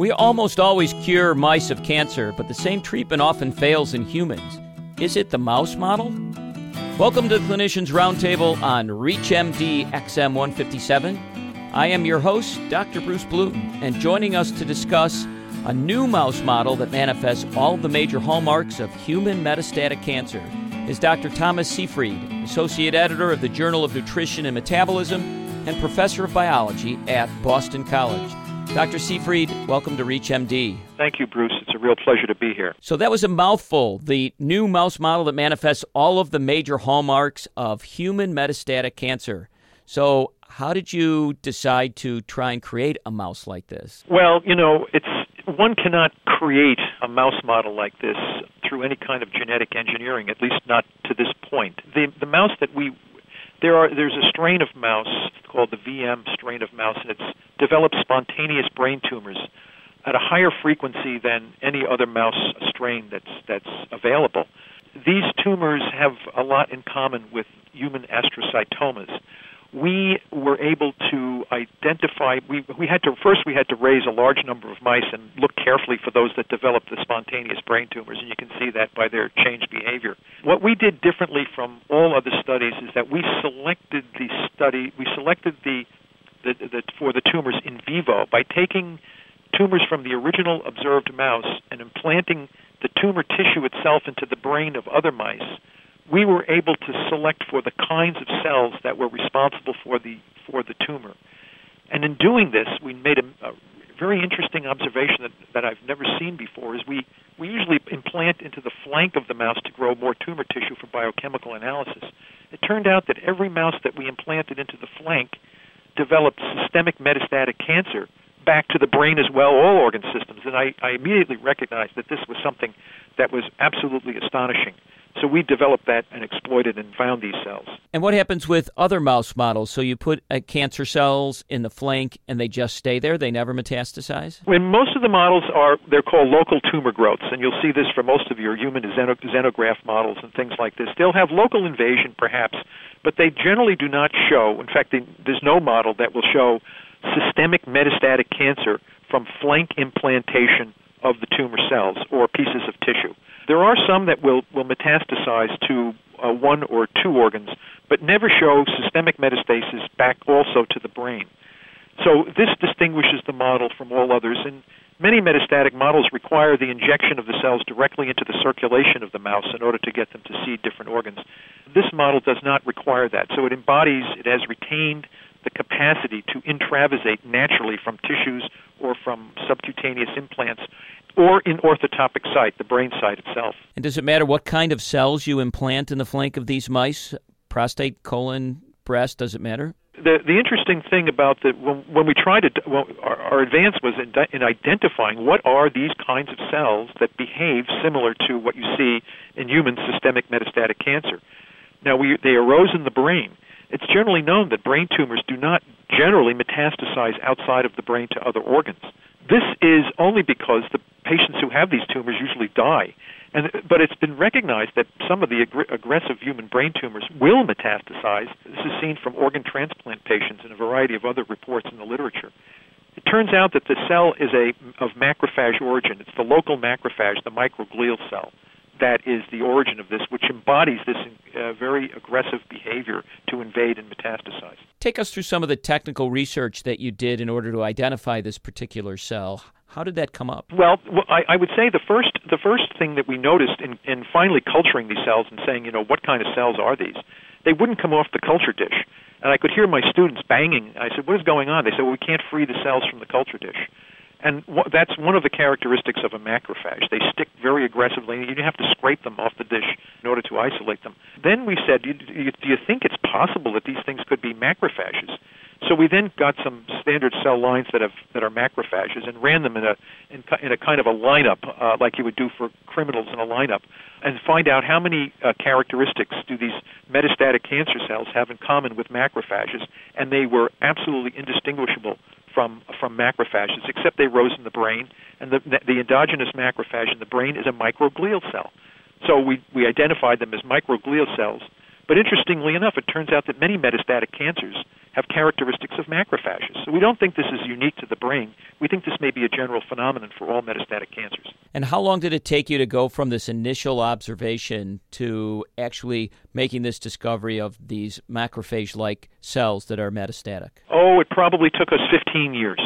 We almost always cure mice of cancer, but the same treatment often fails in humans. Is it the mouse model? Welcome to the Clinicians Roundtable on ReachMD XM 157. I am your host, Dr. Bruce Bloom, and joining us to discuss a new mouse model that manifests all the major hallmarks of human metastatic cancer is Dr. Thomas Seyfried, Associate Editor of the Journal of Nutrition and Metabolism and Professor of Biology at Boston College. Dr. Seyfried, welcome to ReachMD. Thank you, Bruce. It's a real pleasure to be here. So that was a mouthful. The new mouse model that manifests all of the major hallmarks of human metastatic cancer. So, how did you decide to try and create a mouse like this? Well, you know, it's one cannot create a mouse model like this through any kind of genetic engineering, at least not to this point. The the mouse that we there are there's a strain of mouse called the VM strain of mouse, and it's develops spontaneous brain tumors at a higher frequency than any other mouse strain that's that's available. These tumors have a lot in common with human astrocytomas we were able to identify we we had to first we had to raise a large number of mice and look carefully for those that developed the spontaneous brain tumors and you can see that by their changed behavior. What we did differently from all other studies is that we selected the study we selected the the, the for the tumors in vivo by taking tumors from the original observed mouse and implanting the tumor tissue itself into the brain of other mice we were able to select for the kinds of cells that were responsible for the for the tumor. And in doing this, we made a, a very interesting observation that, that I've never seen before. Is we we usually implant into the flank of the mouse to grow more tumor tissue for biochemical analysis. It turned out that every mouse that we implanted into the flank developed systemic metastatic cancer back to the brain as well, all organ systems. And I, I immediately recognized that this was something that was absolutely astonishing. So we developed that and exploited and found these cells. And what happens with other mouse models? So you put uh, cancer cells in the flank and they just stay there; they never metastasize. When most of the models are, they're called local tumor growths, and you'll see this for most of your human xenograft models and things like this. They'll have local invasion, perhaps, but they generally do not show. In fact, they, there's no model that will show systemic metastatic cancer from flank implantation of the tumor cells or pieces of tissue. There are some that will, will metastasize to uh, one or two organs, but never show systemic metastasis back also to the brain. So this distinguishes the model from all others, and many metastatic models require the injection of the cells directly into the circulation of the mouse in order to get them to seed different organs. This model does not require that, so it embodies, it has retained the capacity to intravasate naturally from tissues or from subcutaneous implants or in orthotopic site, the brain site itself. And does it matter what kind of cells you implant in the flank of these mice? Prostate, colon, breast, does it matter? The, the interesting thing about the when, when we tried to well, our, our advance was in, in identifying what are these kinds of cells that behave similar to what you see in human systemic metastatic cancer. Now we, they arose in the brain. It's generally known that brain tumors do not generally metastasize outside of the brain to other organs. This is only because the patients who have these tumors usually die. And, but it's been recognized that some of the ag- aggressive human brain tumors will metastasize. This is seen from organ transplant patients and a variety of other reports in the literature. It turns out that the cell is a of macrophage origin. It's the local macrophage, the microglial cell that is the origin of this, which embodies this uh, very aggressive behavior to invade and metastasize. Take us through some of the technical research that you did in order to identify this particular cell. How did that come up? Well, I, I would say the first the first thing that we noticed in, in finally culturing these cells and saying, you know, what kind of cells are these? They wouldn't come off the culture dish, and I could hear my students banging. I said, "What is going on?" They said, "Well, we can't free the cells from the culture dish." And wh- that's one of the characteristics of a macrophage. They stick very aggressively, and you have to scrape them off the dish in order to isolate them. Then we said, do you, do you think it's possible that these things could be macrophages? So we then got some standard cell lines that have that are macrophages and ran them in a in, in a kind of a lineup, uh, like you would do for criminals in a lineup, and find out how many uh, characteristics do these metastatic cancer cells have in common with macrophages, and they were absolutely indistinguishable from from macrophages, except they rose in the brain, and the the endogenous macrophage in the brain is a microglial cell. So we we identified them as microglial cells But interestingly enough, it turns out that many metastatic cancers have characteristics of macrophages. So we don't think this is unique to the brain. We think this may be a general phenomenon for all metastatic cancers. And how long did it take you to go from this initial observation to actually making this discovery of these macrophage like cells that are metastatic? Oh, it probably took us 15 years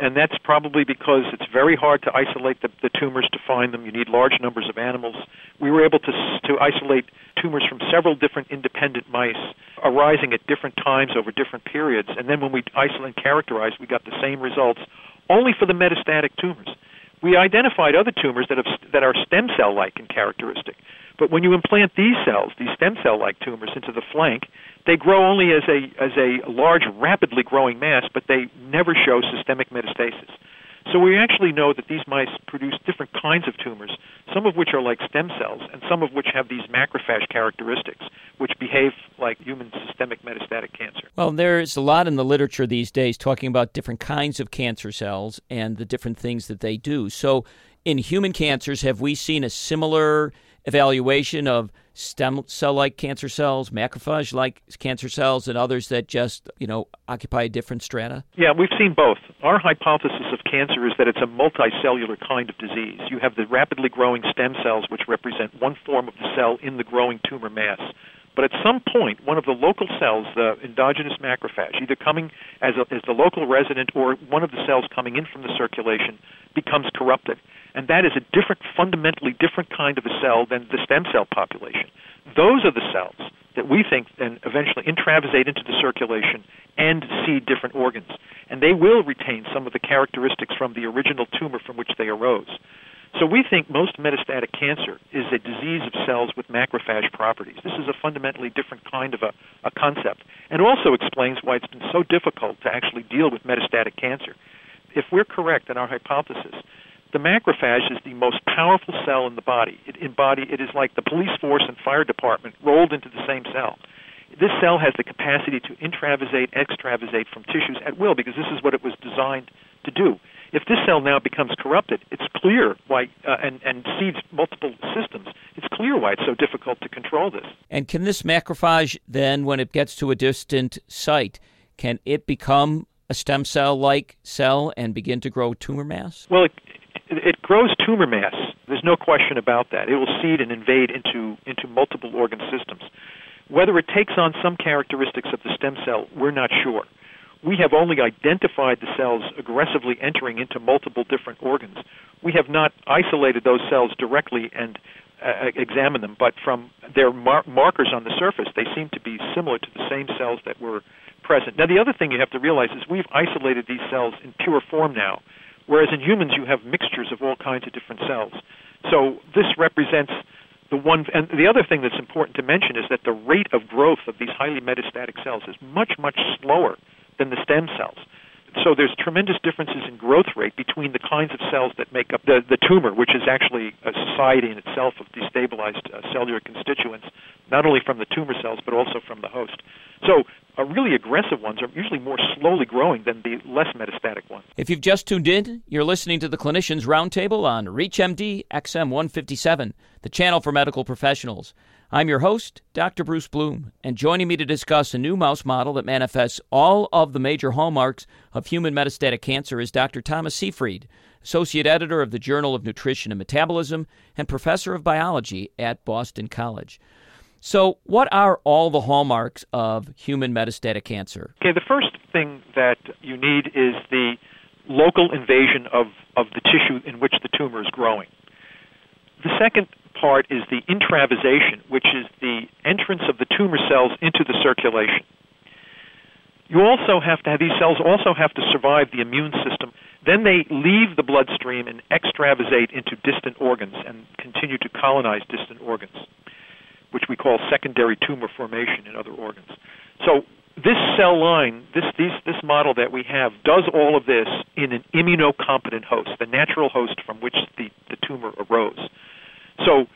and that's probably because it's very hard to isolate the, the tumors to find them. You need large numbers of animals. We were able to to isolate tumors from several different independent mice arising at different times over different periods, and then when we isolate and characterize, we got the same results only for the metastatic tumors. We identified other tumors that have that are stem cell like in characteristic. But when you implant these cells, these stem cell like tumors into the flank, they grow only as a as a large rapidly growing mass, but they never show systemic metastasis. So we actually know that these mice produce different kinds of tumors, some of which are like stem cells, and some of which have these macrophage characteristics, which behave like human systemic metastatic cancer. Well, there's a lot in the literature these days talking about different kinds of cancer cells and the different things that they do. So, in human cancers, have we seen a similar evaluation of stem cell like cancer cells, macrophage like cancer cells, and others that just, you know, occupy a different strata? Yeah, we've seen both. Our hypothesis of cancer is that it's a multicellular kind of disease. You have the rapidly growing stem cells, which represent one form of the cell in the growing tumor mass. But at some point, one of the local cells, the endogenous macrophage, either coming as, a, as the local resident or one of the cells coming in from the circulation, becomes corrupted. And that is a different, fundamentally different kind of a cell than the stem cell population. Those are the cells that we think then eventually intravasate into the circulation and seed different organs. And they will retain some of the characteristics from the original tumor from which they arose. So we think most metastatic cancer is a disease of cells with macrophage properties. This is a fundamentally different kind of a, a concept, and also explains why it's been so difficult to actually deal with metastatic cancer. If we're correct in our hypothesis, the macrophage is the most powerful cell in the body. It, in body, it is like the police force and fire department rolled into the same cell. This cell has the capacity to intravasate, extravasate from tissues at will because this is what it was designed to do. If this cell now becomes corrupted, it's clear why, uh, and, and seeds multiple systems, it's clear why it's so difficult to control this. And can this macrophage then, when it gets to a distant site, can it become a stem cell like cell and begin to grow tumor mass? Well, it, it grows tumor mass. There's no question about that. It will seed and invade into, into multiple organ systems. Whether it takes on some characteristics of the stem cell, we're not sure. We have only identified the cells aggressively entering into multiple different organs. We have not isolated those cells directly and uh, examined them, but from their mar- markers on the surface, they seem to be similar to the same cells that were present. Now, the other thing you have to realize is we've isolated these cells in pure form now Whereas in humans, you have mixtures of all kinds of different cells. So this represents the one. And the other thing that's important to mention is that the rate of growth of these highly metastatic cells is much, much slower than the stem cells. So there's tremendous differences in growth rate between the kinds of cells that make up the, the tumor, which is actually a society in itself of destabilized uh, cellular constituents, not only from the tumor cells but also from the host. So uh, really aggressive ones are usually more slowly growing than the less metastatic ones. If you've just tuned in, you're listening to the Clinicians Roundtable on ReachMD XM 157, the channel for medical professionals. I'm your host, Dr. Bruce Bloom, and joining me to discuss a new mouse model that manifests all of the major hallmarks of human metastatic cancer is Dr. Thomas Seyfried, Associate Editor of the Journal of Nutrition and Metabolism and Professor of Biology at Boston College. So, what are all the hallmarks of human metastatic cancer? Okay, the first thing that you need is the local invasion of, of the tissue in which the tumor is growing. The second part is the intravasation, which is the entrance of the tumor cells into the circulation. You also have to have these cells also have to survive the immune system. Then they leave the bloodstream and extravasate into distant organs and continue to colonize distant organs which we call secondary tumor formation in other organs. So this cell line, this, these, this model that we have, does all of this in an immunocompetent host, the natural host from which the, the tumor arose. So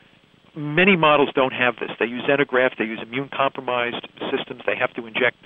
many models don't have this. They use xenograft, they use immune compromised systems, they have to inject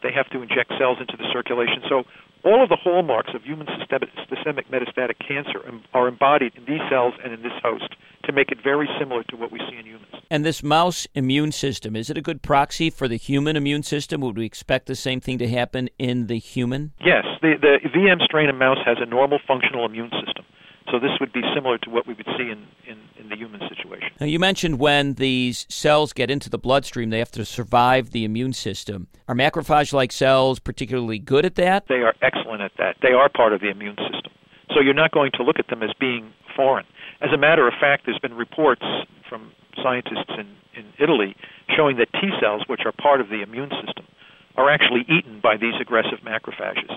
they have to inject cells into the circulation. So All of the hallmarks of human systemic, systemic metastatic cancer are embodied in these cells and in this host to make it very similar to what we see in humans. And this mouse immune system, is it a good proxy for the human immune system? Would we expect the same thing to happen in the human? Yes. The, the VM strain of mouse has a normal functional immune system. So this would be similar to what we would see in, in, in, the human situation. Now, you mentioned when these cells get into the bloodstream, they have to survive the immune system. Are macrophage like cells particularly good at that? They are excellent at that. They are part of the immune system. So you're not going to look at them as being foreign. As a matter of fact, there's been reports from scientists in, in Italy showing that T cells, which are part of the immune system, are actually eaten by these aggressive macrophages.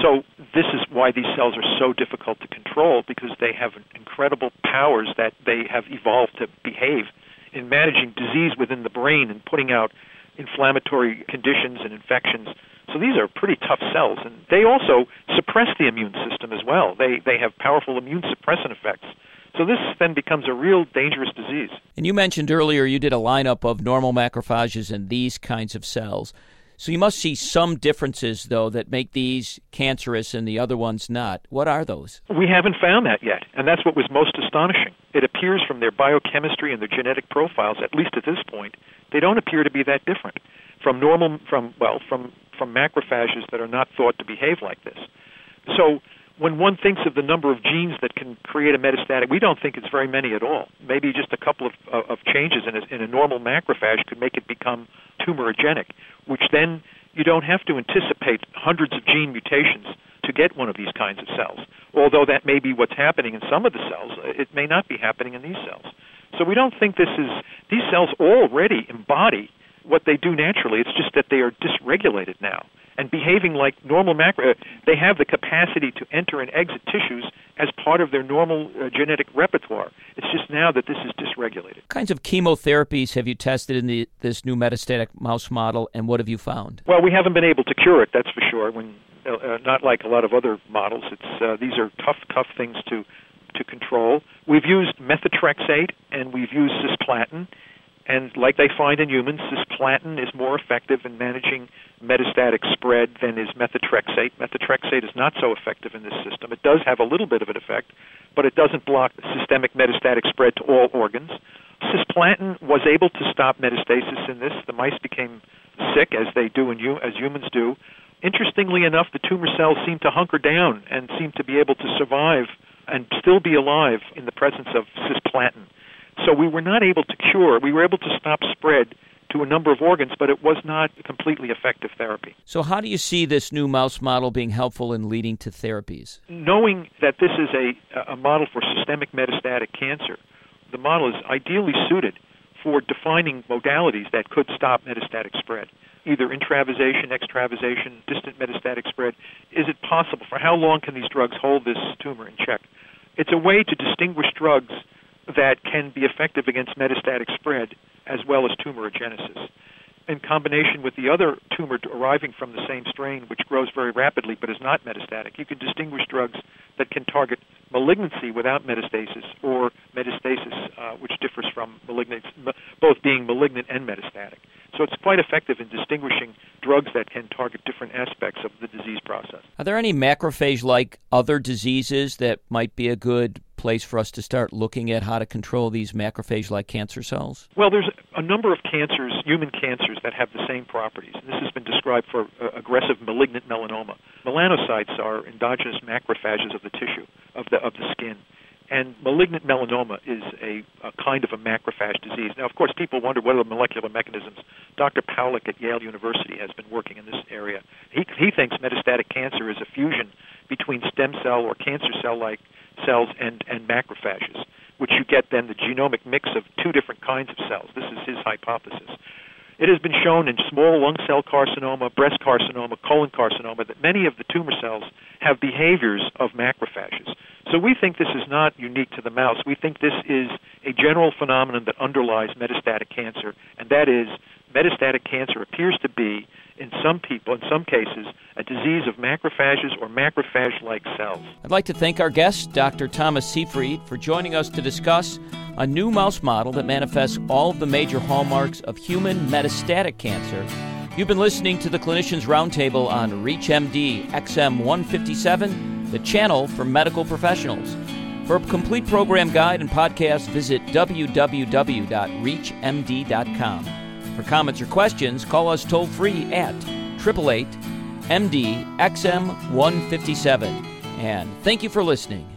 So this is why these cells are so difficult to control because they have incredible powers that they have evolved to behave in managing disease within the brain and putting out inflammatory conditions and infections. So these are pretty tough cells, and they also suppress the immune system as well. They they have powerful immune suppressant effects. So this then becomes a real dangerous disease. And you mentioned earlier you did a lineup of normal macrophages and these kinds of cells. So you must see some differences, though, that make these cancerous and the other ones not. What are those? We haven't found that yet, and that's what was most astonishing. It appears from their biochemistry and their genetic profiles, at least at this point, they don't appear to be that different from normal, from well, from from macrophages that are not thought to behave like this. So when one thinks of the number of genes that can create a metastatic, we don't think it's very many at all. Maybe just a couple of, of changes in a, in a normal macrophage could make it become tumorigenic, which then you don't have to anticipate hundreds of gene mutations to get one of these kinds of cells. Although that may be what's happening in some of the cells, it may not be happening in these cells. So we don't think this is, these cells already embody what they do naturally. It's just that they are dysregulated now and behaving like normal macro. They have the capacity to enter and exit tissues as part of their normal uh, genetic repertoire. It's just now that this is dysregulated. What kinds of chemotherapies have you tested in the, this new metastatic mouse model, and what have you found? Well, we haven't been able to cure it, that's for sure. When uh, uh not like a lot of other models, it's uh, these are tough, tough things to to control. We've used methotrexate and we've used cisplatin and like they find in humans, cisplatin is more effective in managing metastatic spread than is methotrexate. Methotrexate is not so effective in this system. It does have a little bit of an effect, but it doesn't block systemic metastatic spread to all organs. Cisplatin was able to stop metastasis in this. The mice became sick, as they do in you, as humans do. Interestingly enough, the tumor cells seem to hunker down and seem to be able to survive and still be alive in the presence of cisplatin. So we were not able to cure. We were able to stop spread to a number of organs, but it was not a completely effective therapy. So, how do you see this new mouse model being helpful in leading to therapies? Knowing that this is a, a model for systemic metastatic cancer, the model is ideally suited for defining modalities that could stop metastatic spread, either intravasation, extravasation, distant metastatic spread. Is it possible? For how long can these drugs hold this tumor in check? It's a way to distinguish drugs that can be effective against metastatic spread as well as tumorigenesis. In combination with the other tumor arriving from the same strain, which grows very rapidly but is not metastatic, you can distinguish drugs that can target malignancy without metastasis or metastasis, uh, which differs from malignancy, both being malignant and metastatic. So it's quite effective in distinguishing drugs that can target different aspects of the disease process. Are there any macrophage like other diseases that might be a good place for us to start looking at how to control these macrophage like cancer cells? Well, there's a number of cancers, human cancers, that have the same properties. This has been described for uh, aggressive malignant melanoma. Melanocytes are endogenous macrophages of the tissue, of the, of the skin. And malignant melanoma is a, a, kind of a macrophage disease. Now, of course, people wonder what are the molecular mechanisms. Dr. Pawlik at Yale University has been working in this area. He, he thinks metastatic cancer is a fusion between stem cell or cancer cell like cells and, and macrophages, which you get then the genomic mix of two different kinds of cells. This is his hypothesis. It has been shown in small lung cell carcinoma, breast carcinoma, colon carcinoma that many of the tumor cells have behaviors of macrophages. So we think this is not unique to the mouse. We think this is a general phenomenon that underlies metastatic cancer, and that is metastatic cancer appears to be in some people, in some cases, a disease of macrophages or macrophage like cells. I'd like to thank our guest, Dr. Thomas Seyfried, for joining us to discuss a new mouse model that manifests all of the major hallmarks of human metastatic cancer You've been listening to the Clinicians Roundtable on ReachMD XM 157, the channel for medical professionals. For a complete program guide and podcast, visit www.reachmd.com. For comments or questions, call us toll free at 888 MD XM 157. And thank you for listening.